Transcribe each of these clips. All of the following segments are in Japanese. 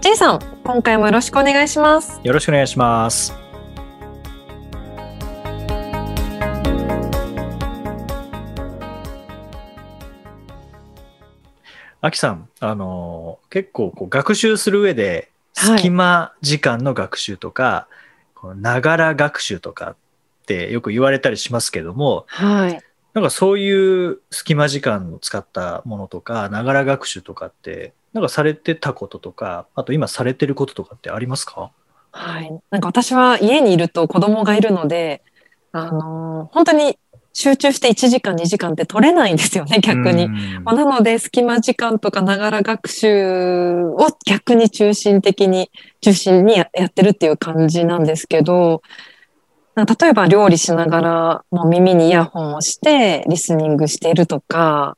J さん、今回もよろしくお願いします。よろしくお願いしますあきさん、あの結構こう学習する上ではい隙間時間の学習とか、ながら学習とかってよく言われたりしますけども、はい。なんかそういう隙間時間を使ったものとか、ながら学習とかって、なんかされてたこととか、あと今されてることとかってありますか？はい。なんか私は家にいると子供がいるので、あのー本当に集中して1時間2時間って取れないんですよね、逆に。うんまあなので、隙間時間とかながら学習を逆に中心的に、中心にややってるっていう感じなんですけど、例えば料理しながらもう耳にイヤホンをしてリスニングしているとか、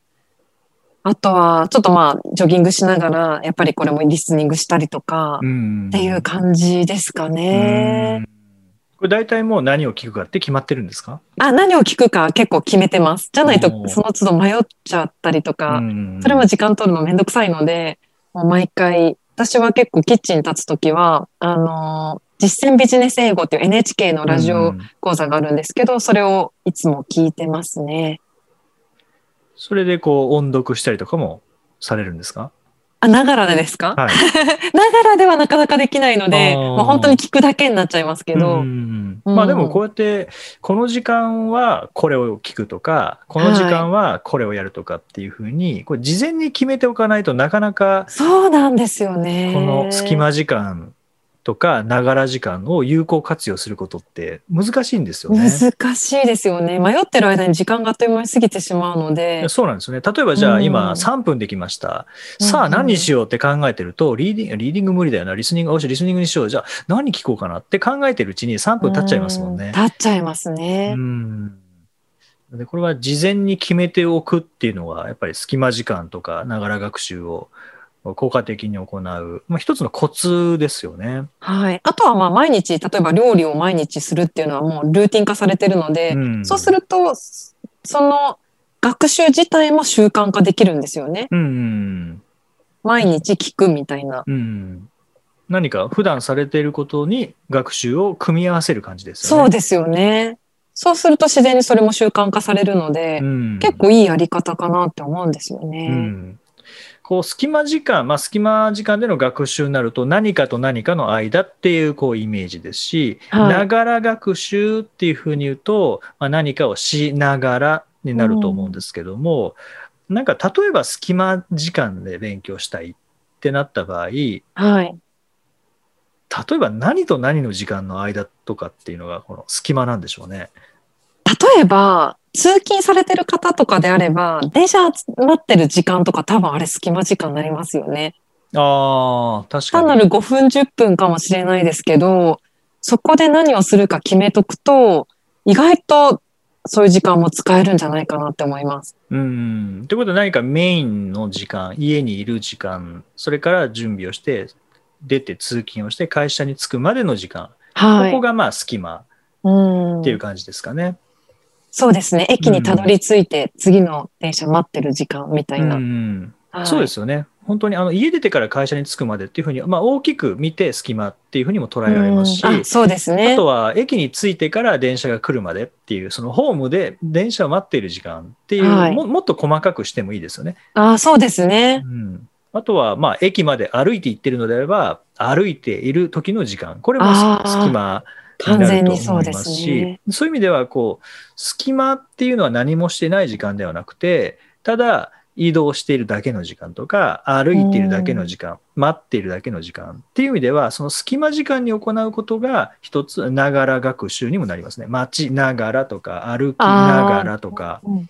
あとはちょっとまあジョギングしながらやっぱりこれもリスニングしたりとかうん。っていう感じですかね。うん。これ大体もう何を聞くかって決まってるんですか？あ、何を聞くか結構決めてます。じゃないとその都度迷っちゃったりとか、うん。それも時間取るのめんどくさいので、もう毎回、私は結構キッチン立つときは、あのー実践ビジネス英語っていう NHK のラジオうん講座があるんですけど、それをいつも聞いてますね。それでこう音読したりとかもされるんですか？あ、ながらでですか、はい。ながらではなかなかできないので、あー。もう本当に聞くだけになっちゃいますけど、うんうんまあでもこうやってこの時間はこれを聞くとかこの時間はこれをやるとかっていうふうにこれ事前に決めておかないとなかなかそうなんですよね。この隙間時間とかながら時間を有効活用することって難しいんですよね。難しいですよね。迷ってる間に時間があっという間に過ぎてしまうので。そうなんですよね。例えばじゃあうん今3分できました。さあうんうん何にしようって考えてると、リーディング、リーディング無理だよな、リスニング、よしリスニングにしよう。じゃあ何聞こうかなって考えてるうちに3分経っちゃいますもんねう。経っちゃいますね。うん。でこれは事前に決めておくっていうのは、やっぱり隙間時間とか、ながら学習を効果的に行う、まあ、一つのコツですよね。はい。あとはまあ毎日、例えば料理を毎日するっていうのはもうルーティン化されてるので、うんそうすると、その学習自体も習慣化できるんですよね。うん。毎日聞くみたいな。うん。何か普段されていることに学習を組み合わせる感じですよね。そうですよね。そうすると自然にそれも習慣化されるので、うん結構いいやり方かなって思うんですよね。うん、こう隙間時間、まあ、隙間時間での学習になると何かと何かの間っていうこうイメージですしはいながら学習っていうふうに言うと、まあ、何かをしながらになると思うんですけども、なんか例えば隙間時間で勉強したいってなった場合例はい。えば何と何の時間の間とかっていうのがこの隙間なんでしょうね。例えば、通勤されてる方とかであれば、電車待ってる時間とか多分あれ隙間時間になりますよね。ああ確かに。単なる5分10分かもしれないですけど、そこで何をするか決めとくと、意外とそういう時間も使えるんじゃないかなって思います。うん。ということは何かメインの時間、家にいる時間、それから準備をして、出て通勤をして会社に着くまでの時間、はい。ここがまあ隙間うんっていう感じですかね。そうですね。駅にたどり着いて次の電車待ってる時間みたいな。うんはいそうですよね。本当にあの家出てから会社に着くまでっていうふうに、まあ、大きく見て隙間っていうふうにも捉えられますし、うんあそうですね。あとは駅に着いてから電車が来るまでっていう、そのホームで電車を待っている時間っていう、はいももっと細かくしてもいいですよね。あそうですね。うん、あとは、まあ、駅まで歩いて行ってるのであれば、歩いている時の時間、これも隙間に完全そうですすし、ね。そういう意味では、こう、隙間っていうのは何もしてない時間ではなくて、ただ、移動しているだけの時間とか、歩いているだけの時間、待っているだけの時間っていう意味では、その隙間時間に行うことが一つ、ながら学習にもなりますね。待ちながらとか、歩きながらとか。うん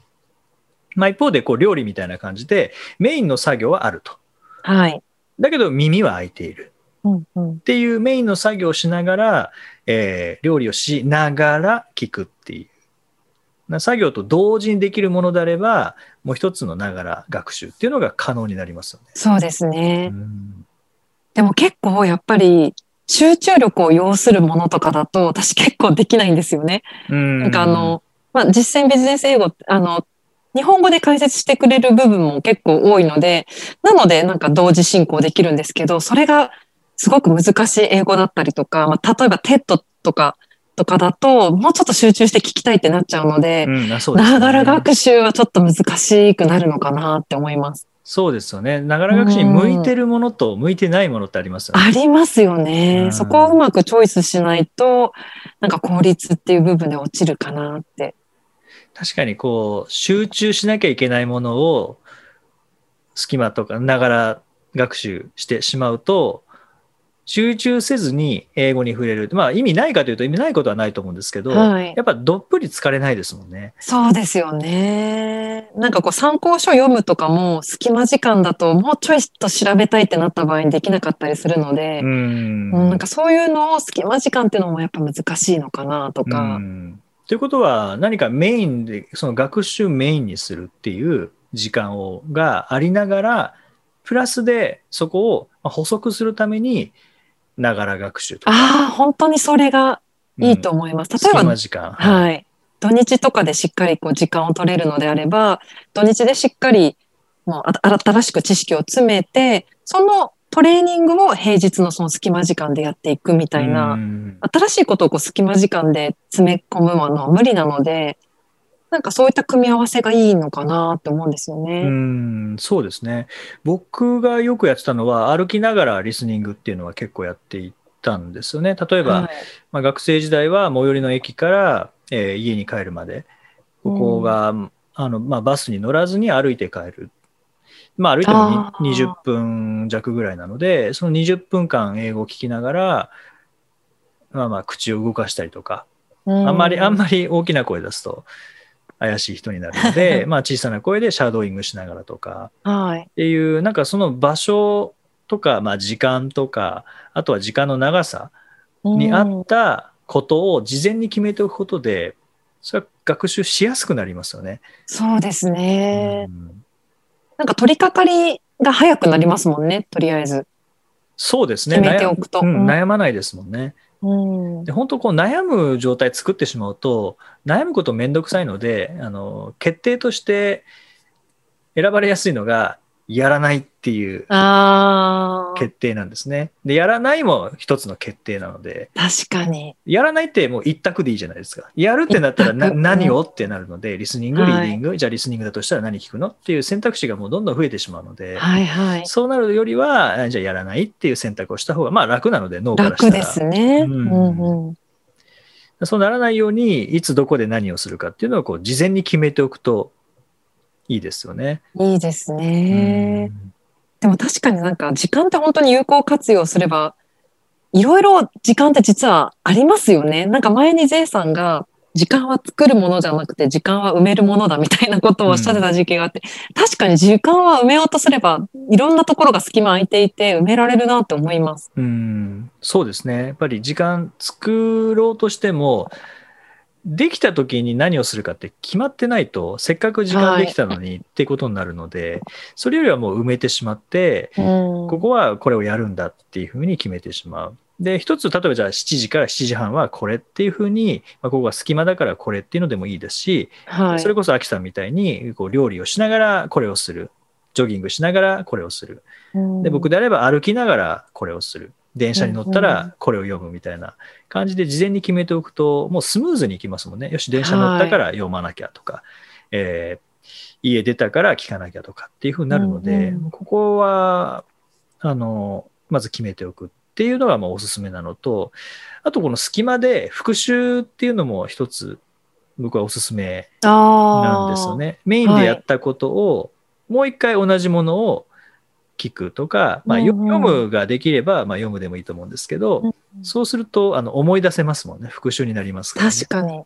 まあ、一方で、こう、料理みたいな感じで、メインの作業はあると。はい。だけど耳は開いている。うんうんっていうメインの作業をしながら、えー料理をしながら聞くっていう。な作業と同時にできるものであれば、もう一つのながら学習っていうのが可能になりますよね。そうですね。うんでも結構やっぱり集中力を要するものとかだと私結構できないんですよね。ななんかあ、の、まあ、実践ビジネス英語あの、日本語で解説してくれる部分も結構多いので、なのでなんか同時進行できるんですけど、それがすごく難しい英語だったりとか、まあ、例えば TED とか、とかだと、もうちょっと集中して聞きたいってなっちゃうので、ながら学習はちょっと難しくなるのかなって思います。そうですよね。ながら学習に向いてるものと向いてないものってありますよね。ありますよね。うんそこをうまくチョイスしないと、なんか効率っていう部分で落ちるかなって。確かにこう、集中しなきゃいけないものを、隙間とかながら学習してしまうと、集中せずに英語に触れる。まあ意味ないかというと意味ないことはないと思うんですけど、はいやっぱどっぷり疲れないですもんね。そうですよね。なんかこう参考書読むとかも隙間時間だともうちょいと調べたいってなった場合にできなかったりするのでう、ん。うんなんかそういうのを隙間時間っていうのもやっぱ難しいのかなとうか。んということは何かメインで、その学習メインにするっていう時間をがありながら、プラスでそこをまあ補足するために、ながら学習とか。ああ、本当にそれがいいとうん思います。例え隙ば間時間。はい。土日とかでしっかりこう時間を取れるのであれば、土日でしっかりもうあ新しく知識を詰めて、そのトレーニングを平日のその隙間時間でやっていくみたいな、うん新しいことをこう隙間時間で詰め込むのは無理なので、なんかそういった組み合わせがいいのかなって思うんですようね。ん、そうですね。僕がよくやってたのは、歩きながらリスニングっていうのは結構やっていたんですよね。例えば、はいまあ、学生時代は最寄りの駅から、えー家に帰るまで、ここが、あのまあ、バスに乗らずに歩いて帰る。まあ、歩いてもあーに20分弱ぐらいなので、その20分間英語を聞きながら、まあまあ、口を動かしたりとか、あんまり、あんまり大きな声出すと怪しい人になるので、まあ小さな声でシャドーイングしながらとかはい。っていう、なんかその場所とか、まあ時間とか、あとは時間の長さに合うんったことを事前に決めておくことで、それは学習しやすくなりますよね。そうですね。うんなんか取り掛かりが早くなりますもんね、とりあえず。そうですね。決めておくと悩,、うんうん悩まないですもんね。で本当こう悩む状態作ってしまうと悩むこと面倒くさいのであの決定として選ばれやすいのがやらないっていう決定なんですね。でやらないも一つの決定なので確かに。やらないってもう一択でいいじゃないですか。やるってなったらな何をってなるのでリスニングはいリーディング、じゃあリスニングだとしたら何聞くのっていう選択肢がもうどんどん増えてしまうので、はいはい。そうなるよりはじゃあやらないっていう選択をした方がまあ楽なので脳からしたら楽ですね。ううんんうん。そうならないように、いつどこで何をするかっていうのをこう事前に決めておくといいですよね。いいですね。うんでも確かになんか時間って本当に有効活用すれば、いろいろ時間って実はありますよね。なんか前にゼイさんが、時間は作るものじゃなくて時間は埋めるものだみたいなことをおっしゃってた時期があって、確かに時間は埋めようとすれば、いろんなところが隙間空いていて埋められるなって思います。うん、そうですね。やっぱり時間作ろうとしても、できた時に何をするかって決まってないと、せっかく時間できたのにってことになるので、それよりはもう埋めてしまって、うんここはこれをやるんだっていうふうに決めてしまう。で、一つ、例えばじゃあ7時から7時半はこれっていうふうに、まあ、ここが隙間だからこれっていうのでもいいですし、はい。それこそ秋さんみたいにこう料理をしながらこれをする。ジョギングしながらこれをする。うんで、僕であれば歩きながらこれをする。電車に乗ったらこれを読むみたいな感じで事前に決めておくと、もうスムーズにいきますもんね。よし、電車乗ったから読まなきゃとか、えー家出たから聞かなきゃとかっていうふうになるので、うんうん。ここは、あの、まず決めておくっていうのがまあおすすめなのと、あとこの隙間で復習っていうのも一つ僕はおすすめなんですよね。メインでやったことを、もう一回同じものを聞くとか、まあ、読むができれば、まあ、読むでもいいと思うんですけど、うんそうするとあの思い出せますもんね。復習になりますから、ね。確かに。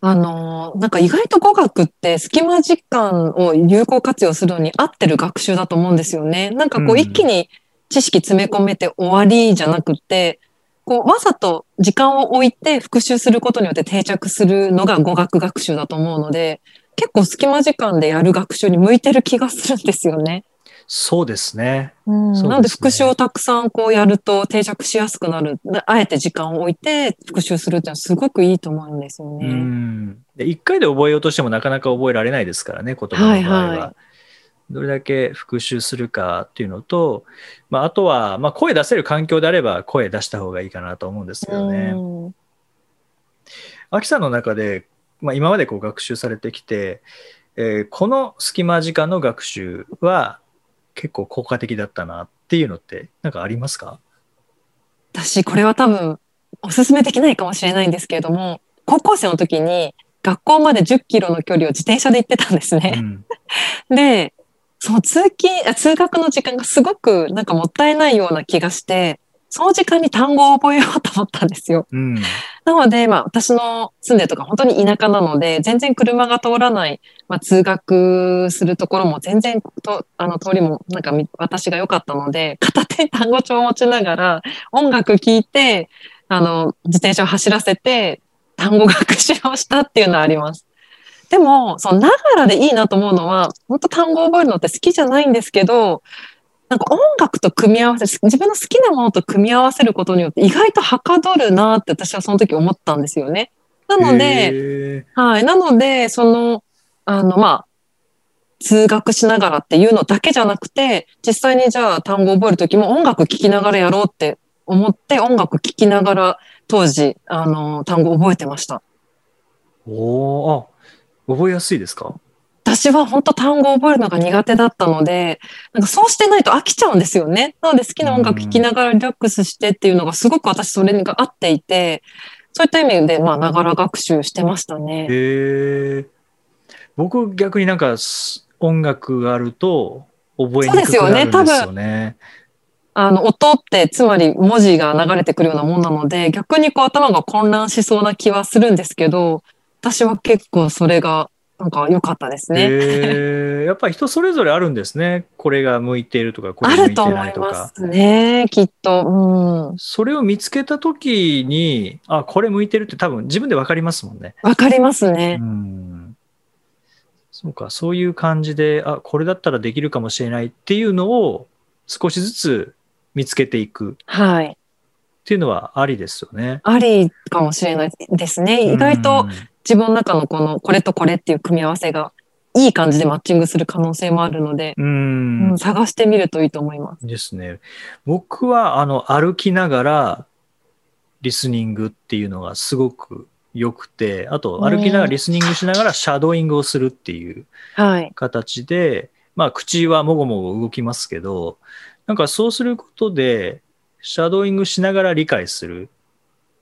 あのー、なんか意外と語学って隙間時間を有効活用するのに合ってる学習だと思うんですよね。なんかこうんう一気に知識詰め込めて終わりじゃなくて、こう、わざと時間を置いて復習することによって定着するのが語学学習だと思うので、結構隙間時間でやる学習に向いてる気がするんですよね。そうですね。うん、なので復習をたくさんこうやると定着しやすくなる。であえて時間を置いて復習するっていうのはすごくいいと思うんですようね。ん。で、一回で覚えようとしてもなかなか覚えられないですからね、言葉の場合は。はいはいどれだけ復習するかっていうのと、まあ、あとは、まあ、声出せる環境であれば声出した方がいいかなと思うんですけどね。うんアキさんの中で、まあ、今までこう学習されてきて、えーこの隙間時間の学習は結構効果的だったなっていうのってなんかありますか、私、これは多分おすすめできないかもしれないんですけれども、高校生の時に学校まで10キロの距離を自転車で行ってたんですね。うん で、その通勤、あ通学の時間がすごくなんかもったいないような気がして、その時間に単語を覚えようと思ったんですよ。うんなので、まあ私の住んでるとか本当に田舎なので、全然車が通らない、まあ通学するところも全然と、あの通りもなんかみ私が良かったので、片手に単語帳を持ちながら音楽聴いて、あの、自転車を走らせて単語学習をしたっていうのはあります。でも、そのながらでいいなと思うのは、本当単語を覚えるのって好きじゃないんですけど、なんか音楽と組み合わせ、自分の好きなものと組み合わせることによって意外とはかどるなって私はその時思ったんですよね。なので、へはい。なので、その、あの、まあ、通学しながらっていうのだけじゃなくて、実際にじゃあ単語を覚えるときも音楽聴きながらやろうって思って音楽聴きながら当時、あの、単語を覚えてました。ーおーあ覚えやすいですか？私は本当単語を覚えるのが苦手だったので、なんかそうしてないと飽きちゃうんですよね。なので好きな音楽聴きながらリラックスしてっていうのがすごく私それが合っていて、そういった意味で、まあ、ながら学習してましたね。へえ僕逆になんかす音楽があると覚えにくくなるんですよね。あの、音って、つまり文字が流れてくるようなもんなので、逆にこう頭が混乱しそうな気はするんですけど、私は結構それが、なんか良かったですね。へえやっぱり人それぞれあるんですね。これが向いているとか、これあ向いてると思いないとか。ますね、きっと。うん。それを見つけたときに、あ、これ向いてるって多分自分でわかりますもんね。わかりますうね。ん。そうか、そういう感じで、あ、これだったらできるかもしれないっていうのを少しずつ見つけていくっはい。ていうのはありですよね。ありかもしれないですね。意外と自分の中のこの、これとこれっていう組み合わせが、いい感じでマッチングする可能性もあるので、うん、探してみるといいと思います。ですね。僕は、あの、歩きながら、リスニングっていうのがすごく良くて、あと、歩きながらリスニングしながらシャドーイングをするっていうはい。形で、まあ、口はもごもご動きますけど、なんかそうすることで、シャドーイングしながら理解する。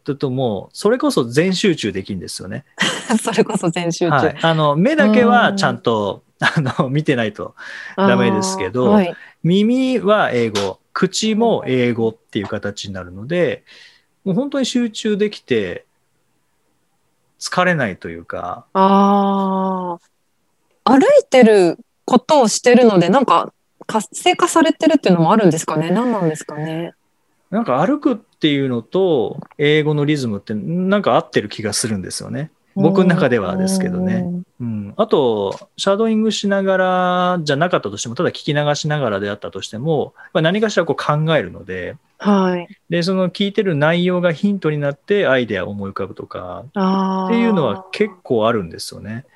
だともう、それこそ全集中できるんですよね。それこそ全集中。はい。あの、目だけはちゃんと、あの、見てないとダメですけどはい。耳は英語、口も英語っていう形になるので、もう本当に集中できて、疲れないというか、ああ。歩いてることをしてるので、なんか活性化されてるっていうのもあるんですかね？何なんですかね？なんか歩くっていうのと英語のリズムってなんか合ってる気がするんですよね。僕の中ではですけどね。うん、あと、シャドーイングしながらじゃなかったとしても、ただ聞き流しながらであったとしても、まあ何かしらこう考えるので、はい。で、その聞いてる内容がヒントになってアイデアを思い浮かぶとか。っていうのは結構あるんですよね。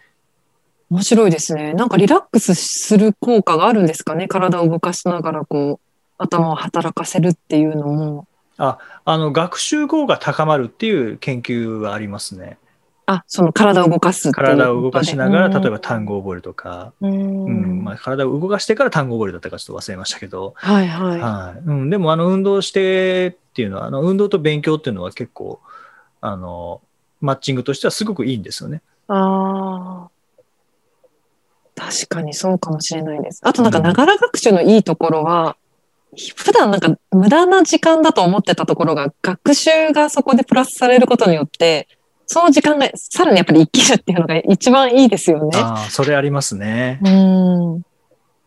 面白いですね。なんかリラックスする効果があるんですかね体を動かしながらこう、頭を働かせるっていうのも。あの、学習効果高まるっていう研究はありますね。あ、その体を動かす体を動かしながら、例えば単語。語を覚えるとか、うん。うんまあ、体を動かしてから単語を覚えるだったかちょっと忘れましたけど、はいはい。はいうん、でもあの運動してっていうのはあの運動と勉強っていうのは結構あのマッチングとしてはすごくいいんですよね。ああ。確かにそうかもしれないです。あとなんか、ながら学習のいいところは、普段なんか無駄な時間だと思ってたところが、学習がそこでプラスされることによって、その時間がさらにやっぱり生きるっていうのが一番いいですよね。ああそれありますね。うん。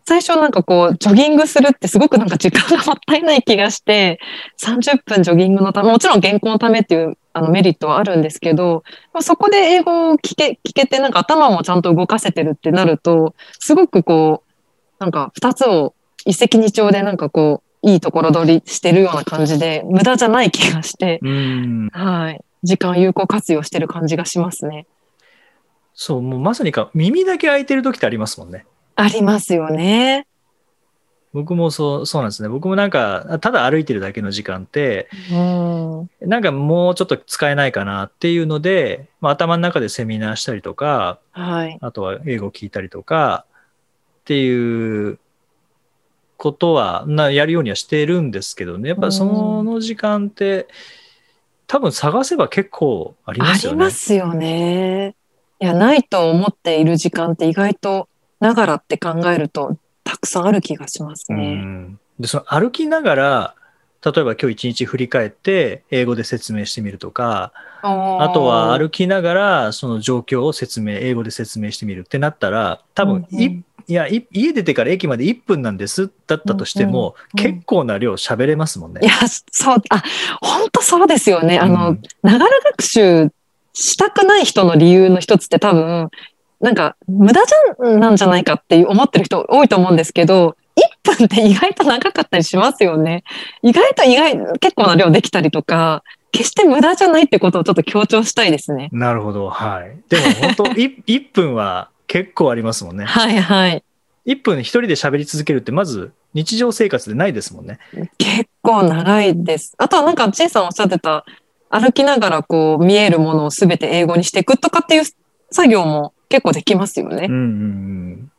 最初なんかこう、ジョギングするってすごくなんか時間がもったいない気がして、30分ジョギングのため、もちろん原稿のためっていうあのメリットはあるんですけど、まあ、そこで英語を聞け、聞けてなんか頭もちゃんと動かせてるってなると、すごくこう、なんか二つを一石二鳥でなんかこう、いいところ取りしてるような感じで、無駄じゃない気がして、うんはい。時間有効活用してる感じがしますね。そうもうまさにか耳だけ開いてる時ってありますもんね。ありますよね。僕もそうそうなんですね。僕もなんかただ歩いてるだけの時間ってうん。なんかもうちょっと使えないかなっていうので、まあ、頭の中でセミナーしたりとかはい。あとは英語聞いたりとかっていうことはなやるようにはしてるんですけどねやっぱその時間って多分探せば結構ありますよね。ありますよね。いや、ないと思っている時間って意外とながらって考えるとたくさんある気がしますうね。んでその歩きながら例えば今日一日振り返って英語で説明してみるとかああとは歩きながらその状況を説明英語で説明してみるってなったら多分い、うんうんいやい家出てから駅まで1分なんですだったとしても、うんうんうん結構な量喋れますもんね。いや、そう、あ、本当そうですよね。あの、うんながら学習したくない人の理由の一つって多分、なんか、無駄じゃん、なんじゃないかって思ってる人多いと思うんですけど、1分って意外と長かったりしますよね。意外と意外、結構な量できたりとか、決して無駄じゃないってことをちょっと強調したいですね。なるほど。はい。でも本当 い1分は結構ありますもんね。はいはい。1分一人で喋り続けるってまず日常生活でないですもんね。結構長いです。あとはなんか、チェイさんおっしゃってた、歩きながらこう見えるものをすべて英語にしていくとかっていう作業も結構できますよねうん。うんうん。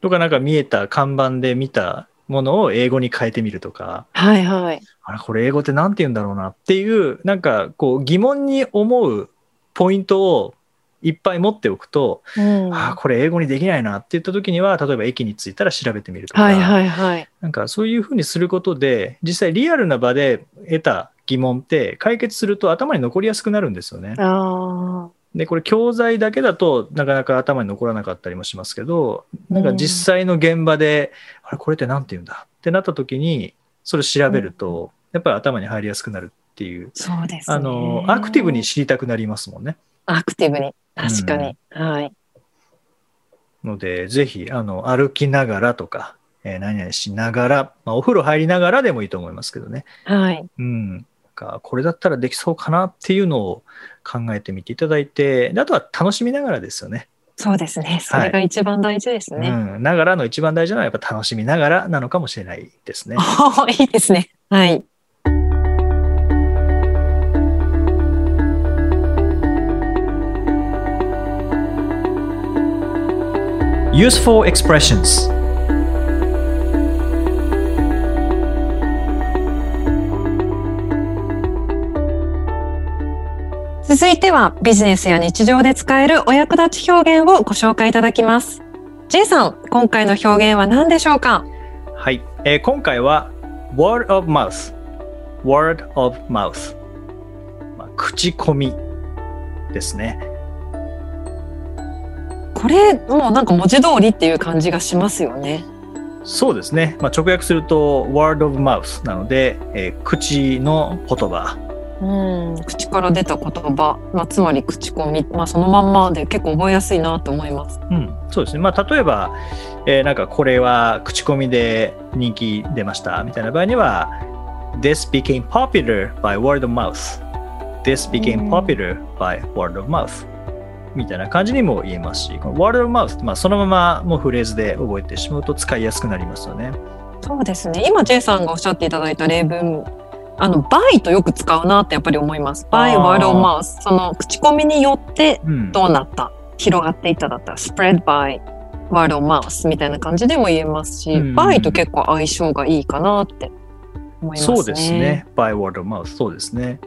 とかなんか見えた看板で見たものを英語に変えてみるとか、はいはい。あれこれ英語って何て言うんだろうなっていうなんかこう疑問に思うポイントをいっぱい持っておくと、うんああこれ英語にできないなって言った時には例えば駅に着いたら調べてみるとか、はいはいはい。なんかそういうふうにすることで実際リアルな場で得た疑問って解決すると頭に残りやすくなるんですよね。あでこれ教材だけだとなかなか頭に残らなかったりもしますけどなんか実際の現場で、あれこれって何て言うんだ？ってなった時にそれ調べると、やっぱり頭に入りやすくなるっていうあ、そうですね。あのアクティブに知りたくなりますもんね。アクティブに。確かに。はい。のでぜひあの歩きながらとか、えー何々しながら、まあ、お風呂入りながらでもいいと思いますけどね。はい。うんかこれだったらできそうかなっていうのを考えてみていただいてであとは楽しみながらですよね。そうですね。それが一番大事ですね。うん、ながらの一番大事なのはやっぱ楽しみながらなのかもしれないですね。いいですね。はい。Useful expressions 続いてはビジネスや日常で使えるお役立ち表現をご紹介いただきます。J さん、今回の表現は何でしょうか？はい、えー今回は word of mouth word of mouth、まあ、口コミですね。これ、もうなんか文字通りっていう感じがしますよね。そうですね、まあ、直訳すると word of mouth なので、えー口の言葉うん、口から出た言葉、まあ、つまり口コミ、まあ、そのまんまで結構覚えやすいなと思います。うん、そうですね。まあ、例えば、えーなんかこれは口コミで人気出ましたみたいな場合には、This became popular by word of mouth. This う became ん popular by word of mouth. みたいな感じにも言えますし、この word of mouth、まあ、そのままもうフレーズで覚えてしまうと使いやすくなりますよね。そうですね。今 J さんがおっしゃっていただいた例文、あの by とよく使うなってやっぱり思います。by あー word of mouth。その口コミによってうん、どうなった、広がっていっただったら spread by word of mouth みたいな感じでも言えますし、うん by と結構相性がいいかなって思いますね。そうですね。by word of mouth。そうですね。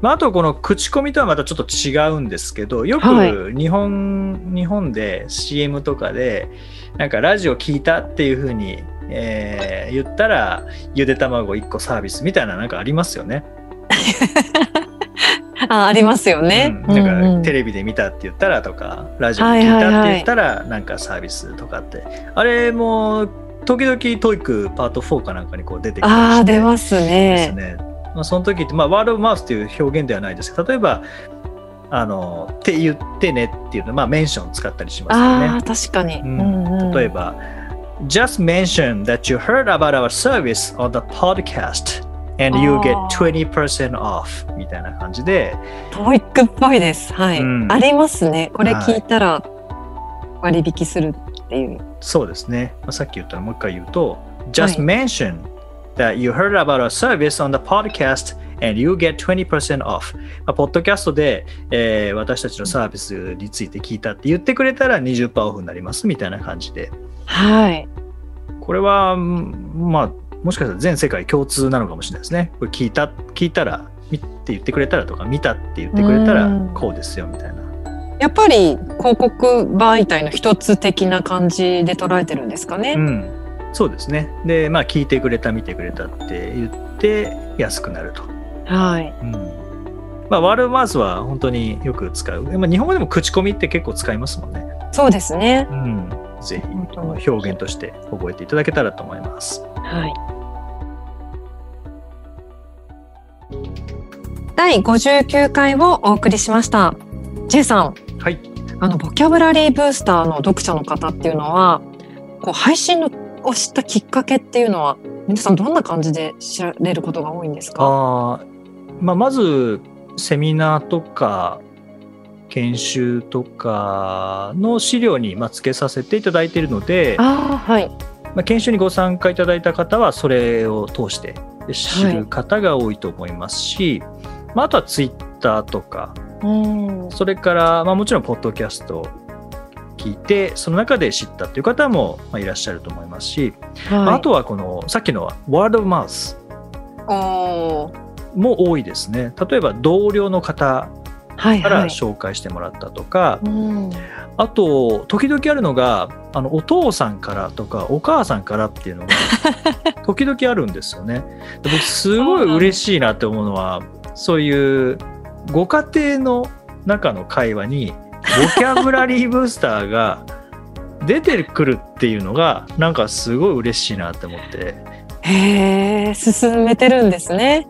まあ、あとこの口コミとはまたちょっと違うんですけど、よはいく日本、日本で CM とかで、なんかラジオ聞いたっていうふうに、えー言ったら、ゆで卵1個サービスみたいななんかありますよね。あありますよね。うんなんか、うんうんテレビで見たって言ったらとかラジオで聞いたって言ったらなんかサービスとかって、あれも時々 TOEICパート4かなんかにこう出てきたりしてああ出ますですね。ね。まあ、その時って、まあ、 word of mouth という表現ではないですけど例えばあのって言ってねっていうのまあ mention 使ったりしますよね。確かに。うんうんうん例えば Just mention that you heard about our service on the podcast and you get あー20% off みたいな感じでトイックっぽいです。はい。うんありますね。これ聞いたら割引するっていう。そうですね。まあ、さっき言ったのもう一回言うと、Just mention that you heard about our service on the podcast and you get 20% off. まあ、ポッドキャストで、えー私たちのサービスについて聞いたって言ってくれたら20%オフになりますみたいな感じで。はい。これは、うんまあ、もしかしたら全世界共通なのかもしれないですね。これ聞いた、聞いたら、見って言ってくれたらとか、見たって言ってくれたらうんこうですよみたいな。やっぱり広告媒体の一つ的な感じで捉えてるんですかね。うん、そうですね。で、まあ、聞いてくれた、見てくれたって言って安くなると。はい。うんまあ、ワールドマウスは本当によく使う。まあ、日本語でも口コミって結構使いますもんね。そうですね。うん、ぜひ表現として覚えていただけたらと思います。はい。第59回をお送りしました。J さん、はい。あのボキャブラリーブースターの読者の方っていうのは、こう配信のを知ったきっかけっていうのは、皆さんどんな感じで知られることが多いんですか？あーまあ、まず、セミナーとか、研修とかの資料にまあ付けさせていただいているので、ああ、はい。まあ、研修にご参加いただいた方はそれを通して知る方が多いと思いますし、まあ、あとはツイッターとかうん。それから、まあ、もちろんポッドキャストを聞いてその中で知ったという方もまあいらっしゃると思いますし、まあはい。あとはこのさっきのワード・オブ・マウスも多いですね例えば同僚の方からはいはい。紹介してもらったとか、うん。あと時々あるのがあのお父さんからとかお母さんからっていうのが 時々あるんですよね。で僕すごい嬉しいなって思うのはそういうご家庭の中の会話にボキャブラリーブースターが出てくるっていうのがなんかすごい嬉しいなって思ってへえ、進めてるんですね。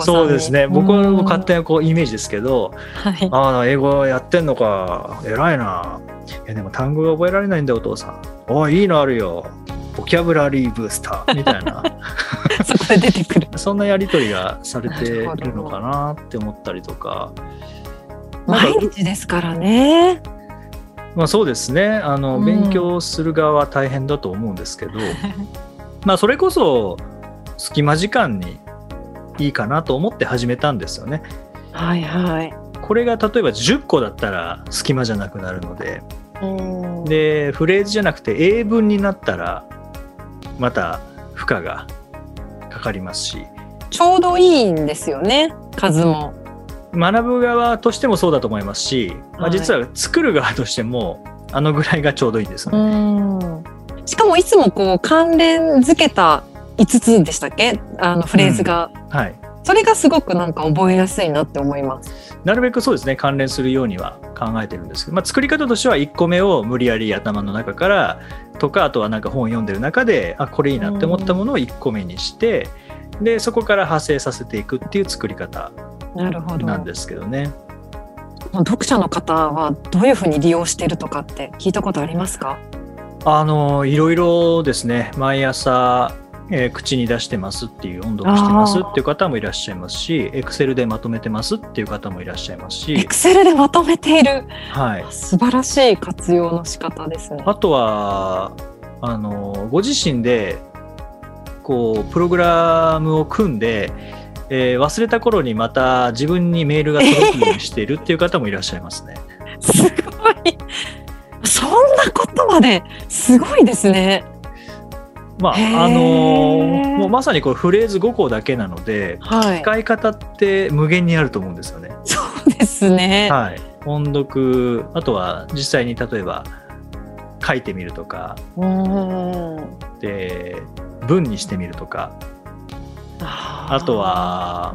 そうですね僕はうん勝手なこうイメージですけどはい。ああ、英語やってんのか。偉いな。いや、でも単語が覚えられないんだよ、お父さん。おい、いいのあるよ。ボキャブラリーブースターみたいな。そこで出てくる。そんなやりとりがされてるのかなって思ったりとか。毎か日ですからね。まあそうですね。あの、うん勉強する側は大変だと思うんですけど、まあそれこそ隙間時間にいいかなと思って始めたんですよね。はいはい。これが例えば10個だったら隙間じゃなくなるので、うんでフレーズじゃなくて英文になったらまた負荷がかかりますしちょうどいいんですよね。数も。学ぶ側としてもそうだと思いますし、まあ、はい実は作る側としてもあのぐらいがちょうどいいんですよね。しかもいつもこう関連づけた5つでしたっけ？あのフレーズが、はい、それがすごくなんか覚えやすいなって思います。なるべくそうですね関連するようには考えてるんですけど、まあ、作り方としては1個目を無理やり頭の中からとかあとはなんか本読んでる中であこれいいなって思ったものを1個目にしてでそこから派生させていくっていう作り方なるほど。なんですけどね。読者の方はどういうふうに利用しているとかって聞いたことありますか？あのいろいろですね。毎朝、えー口に出してますっていう音読してますっていう方もいらっしゃいますしエクセルでまとめてますっていう方もいらっしゃいますし、エクセルでまとめているはい、素晴らしい活用の仕方ですね。あとはあのご自身でこうプログラムを組んで、えー忘れた頃にまた自分にメールが届くようにしているっていう方もいらっしゃいますね。すごい。そんなことまですごいですね。まああのもうまさにこれフレーズ5個だけなのではい。使い方って無限にあると思うんですよね。そうですね。はい、音読あとは実際に例えば書いてみるとか。で文にしてみるとかああとは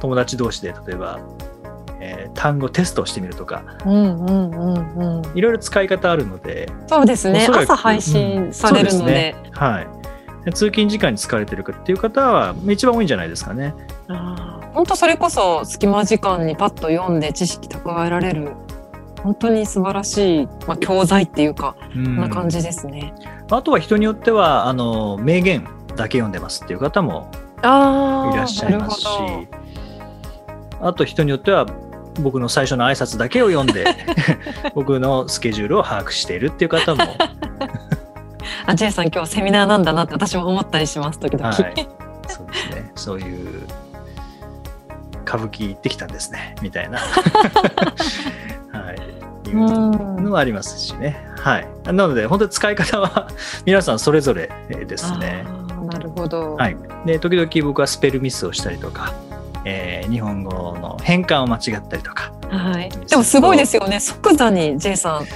友達同士で例えば単語テストをしてみるとかうんうんうんうん。いろいろ使い方あるので、そうですね。朝配信されるので。うんですねはい、で通勤時間に疲れてるかっていう方は一番多いんじゃないですかね。本当それこそ隙間時間にパッと読んで知識蓄えられる本当に素晴らしい、まあ、教材っていうか、うんこんな感じですね。あとは人によってはあの名言だけ読んでますっていう方もあいらっしゃいますしあと人によっては僕の最初の挨拶だけを読んで 僕のスケジュールを把握しているっていう方も、あ J さん今日セミナーなんだなって私も思ったりします時々。はい、そうですね。そういう歌舞伎行ってきたんですね。みたいな、はい、いううんのもありますしね。はい、なので本当に使い方は皆さんそれぞれですね。なるほど。はい、で時々僕はスペルミスをしたりとか、えー日本語の変換を間違ったりとかはい。でもすごいですよね。即座に J さん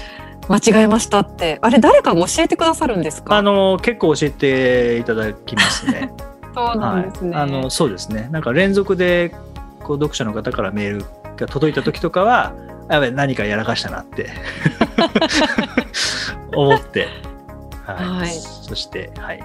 間違えましたって。あれ誰かが教えてくださるんですか？あの結構教えていただきますね。そうなはいんですね。あのそうですねなんか連続でこう読者の方からメールが届いた時とかはあやべ何かやらかしたなって 思って、はいはいそして、はい、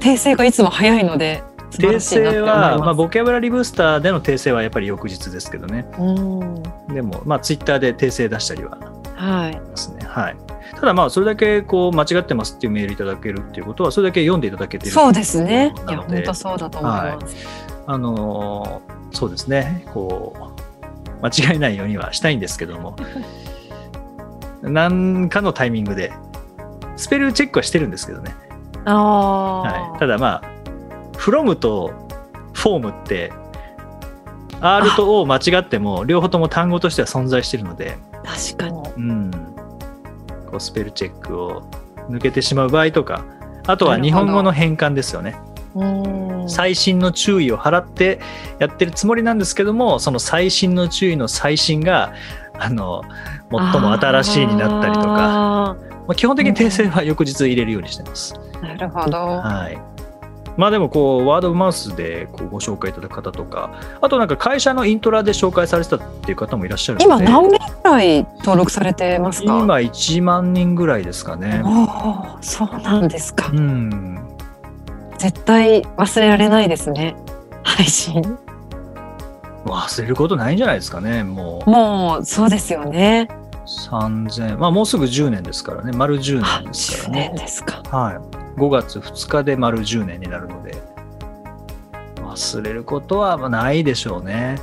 訂正がいつも早いので訂正は、まあ、ボキャブラリーブースターでの訂正はやっぱり翌日ですけどねうん。でも、まあ、ツイッターで訂正出したりははい。ますね。はい。ただまあそれだけこう間違ってますっていうメールいただけるっていうことはそれだけ読んでいただけてるそうですね。いや本当そうだと思います。あのーそうですねこう間違えないようにはしたいんですけども 何かのタイミングでスペルチェックはしてるんですけどね、ああ、はい、ただまあ from と form って R と O 間違っても両方とも単語としては存在してるので。確かに。うん、こうスペルチェックを抜けてしまう場合とかあとは日本語の変換ですよね。うん。最新の注意を払ってやってるつもりなんですけどもその最新の注意の最新があの最も新しいになったりとか。あまあ、基本的に訂正は翌日入れるようにしてます、ーなるほど。はいまあでもこうワードオブマウスでこうご紹介いただく方とかあとなんか会社のイントラで紹介されてたっていう方もいらっしゃる今何名くらい登録されてますか？今1万人ぐらいですかねああ、そうなんですかう。ん絶対忘れられないですね。配信。忘れることないんじゃないですかねもうもうそうですよね。3000まあもうすぐ10年ですからね丸10あ年ですか10らね年ですか。はい5月2日で丸10年になるので忘れることはまあないでしょうね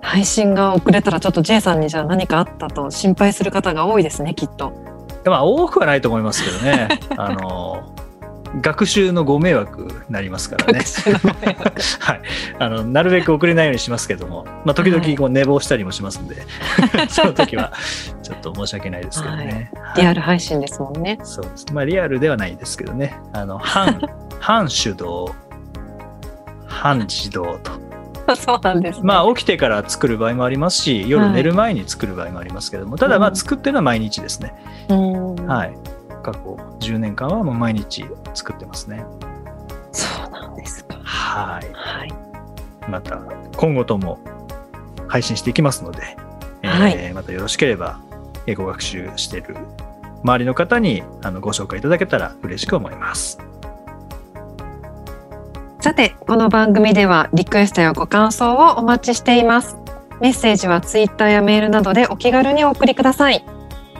配信が遅れたらちょっと J さんにじゃあ何かあったと心配する方が多いですねきっと。まあ多くはないと思いますけどね あの学習のご迷惑になりますからねはい、あのなるべく遅れないようにしますけども、まあ、時々こう寝坊したりもしますんで、その時はちょっと申し訳ないですけどね。リアル配信ですもんね。そうです。まあ、リアルではないですけどね。あの、半、半手動、半自動と。そうなんです、ね。まあ、起きてから作る場合もありますし、夜寝る前に作る場合もありますけども、ただ、まあ、作ってるのは毎日ですね。うん、はい。過去10年間はもう毎日作ってますね。そうなんですか。はい。はい。また、今後とも配信していきますので、えーはいまたよろしければ、英語学習している周りの方にあのご紹介いただけたら嬉しく思います。さて、この番組ではリクエストやご感想をお待ちしています。メッセージはツイッターやメールなどでお気軽にお送りください。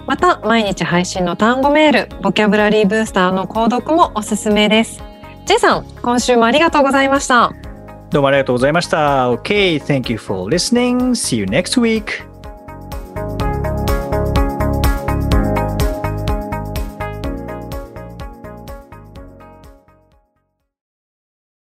また、毎日配信の単語メール、ボキャブラリーブースターの購読もおすすめです。J さん、今週もありがとうございました。どうもありがとうございました。OK, thank you for listening. See you next week.